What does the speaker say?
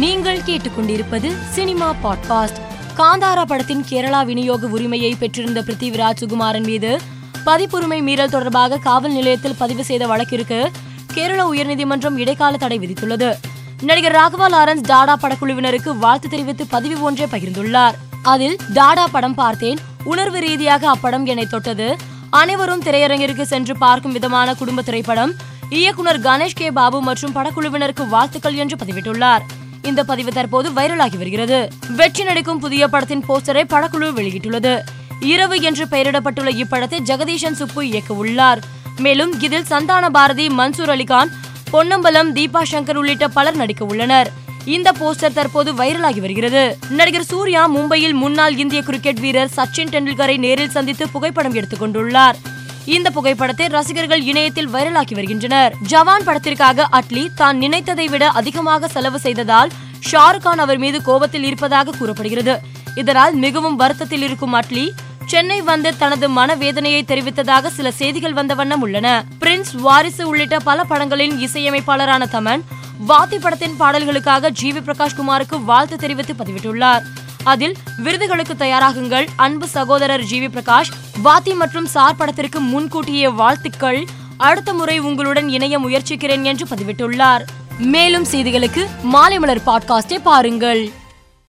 நீங்கள் கேட்டுக்கொண்டிருப்பது cinema podcast. Kantara படத்தின் கேரளா விநியோக உரிமையை பெற்றிருந்த பிருத்திவிராஜ் சுகுமாரன் மீது பதிப்புரிமை மீறல் தொடர்பாக காவல் நிலையத்தில் பதிவு செய்த வழக்கிற்கு கேரள உயர்நீதிமன்றம் இடைக்கால தடை விதித்துள்ளது. நடிகர் ராகவா லாரன்ஸ் டாடா படக்குழுவினருக்கு வாழ்த்து தெரிவித்து பதிவு ஒன்றை பகிர்ந்துள்ளார். அதில் டாடா படம் பார்த்தேன். உணர்வு ரீதியாக அப்படம் என்னை தொட்டது. அனைவரும் திரையரங்கிற்கு சென்று பார்க்கும் விதமான குடும்ப திரைப்படம். இயக்குனர் கணேஷ் கே. பாபு மற்றும் படக்குழுவினருக்கு வாழ்த்துக்கள் என்று பதிவிட்டுள்ளார். இந்த பதிவு தற்போது வைரலாகி வருகிறது. வெற்றி நடிக்கும் புதிய படத்தின் போஸ்டரை படக்குழு வெளியிட்டுள்ளது. இரவு என்று பெயரிடப்பட்டுள்ள இப்படத்தை ஜெகதீஷன் சுப்பு இயக்க உள்ளார் மேலும் இதில் சந்தான பாரதி மன்சூர் அலிகான் பொன்னம்பலம் தீபா சங்கர் உள்ளிட்ட பலர் நடிக்க உள்ளனர். இந்த போஸ்டர் தற்போது வைரலாகி வருகிறது. நடிகர் சூர்யா மும்பையில் முன்னாள் இந்திய கிரிக்கெட் வீரர் சச்சின் டெண்டுல்கரை நேரில் சந்தித்து புகைப்படம் எடுத்துக் கொண்டுள்ளார். இந்த புகைப்படத்தை ரசிகர்கள் இணையத்தில் வைரலாக்கி வருகின்றனர். ஜவான் படத்திற்காக அட்லி தான் நினைத்ததை விட அதிகமாக செலவு செய்ததால் ஷாருக் கான் அவர் மீது கோபத்தில் இருப்பதாக கூறப்படுகிறது. இதனால் மிகவும் வருத்தத்தில் இருக்கும் அட்லி சென்னை வந்து தனது மனவேதனையை தெரிவித்ததாக சில செய்திகள் வந்த வண்ணம் உள்ளன. பிரின்ஸ் வாரிசு உள்ளிட்ட பல படங்களின் இசையமைப்பாளரான தமன் வாத்தி படத்தின் பாடல்களுக்காக ஜி. வி. பிரகாஷ் குமாருக்கு வாழ்த்து தெரிவித்து பதிவிட்டுள்ளார். அதில் விருதுகளுக்கு தயாராகுங்கள் அன்பு சகோதரர் ஜி. வி. பிரகாஷ் வாத்தி மற்றும் சார் படத்திற்கு முன்கூட்டிய வாழ்த்துக்கள். அடுத்த முறை உங்களுடன் இணைய முயற்சிக்கிறேன் என்று பதிவிட்டுள்ளார். மேலும் செய்திகளுக்கு மாலை மலர் பாட்காஸ்டை பாருங்கள்.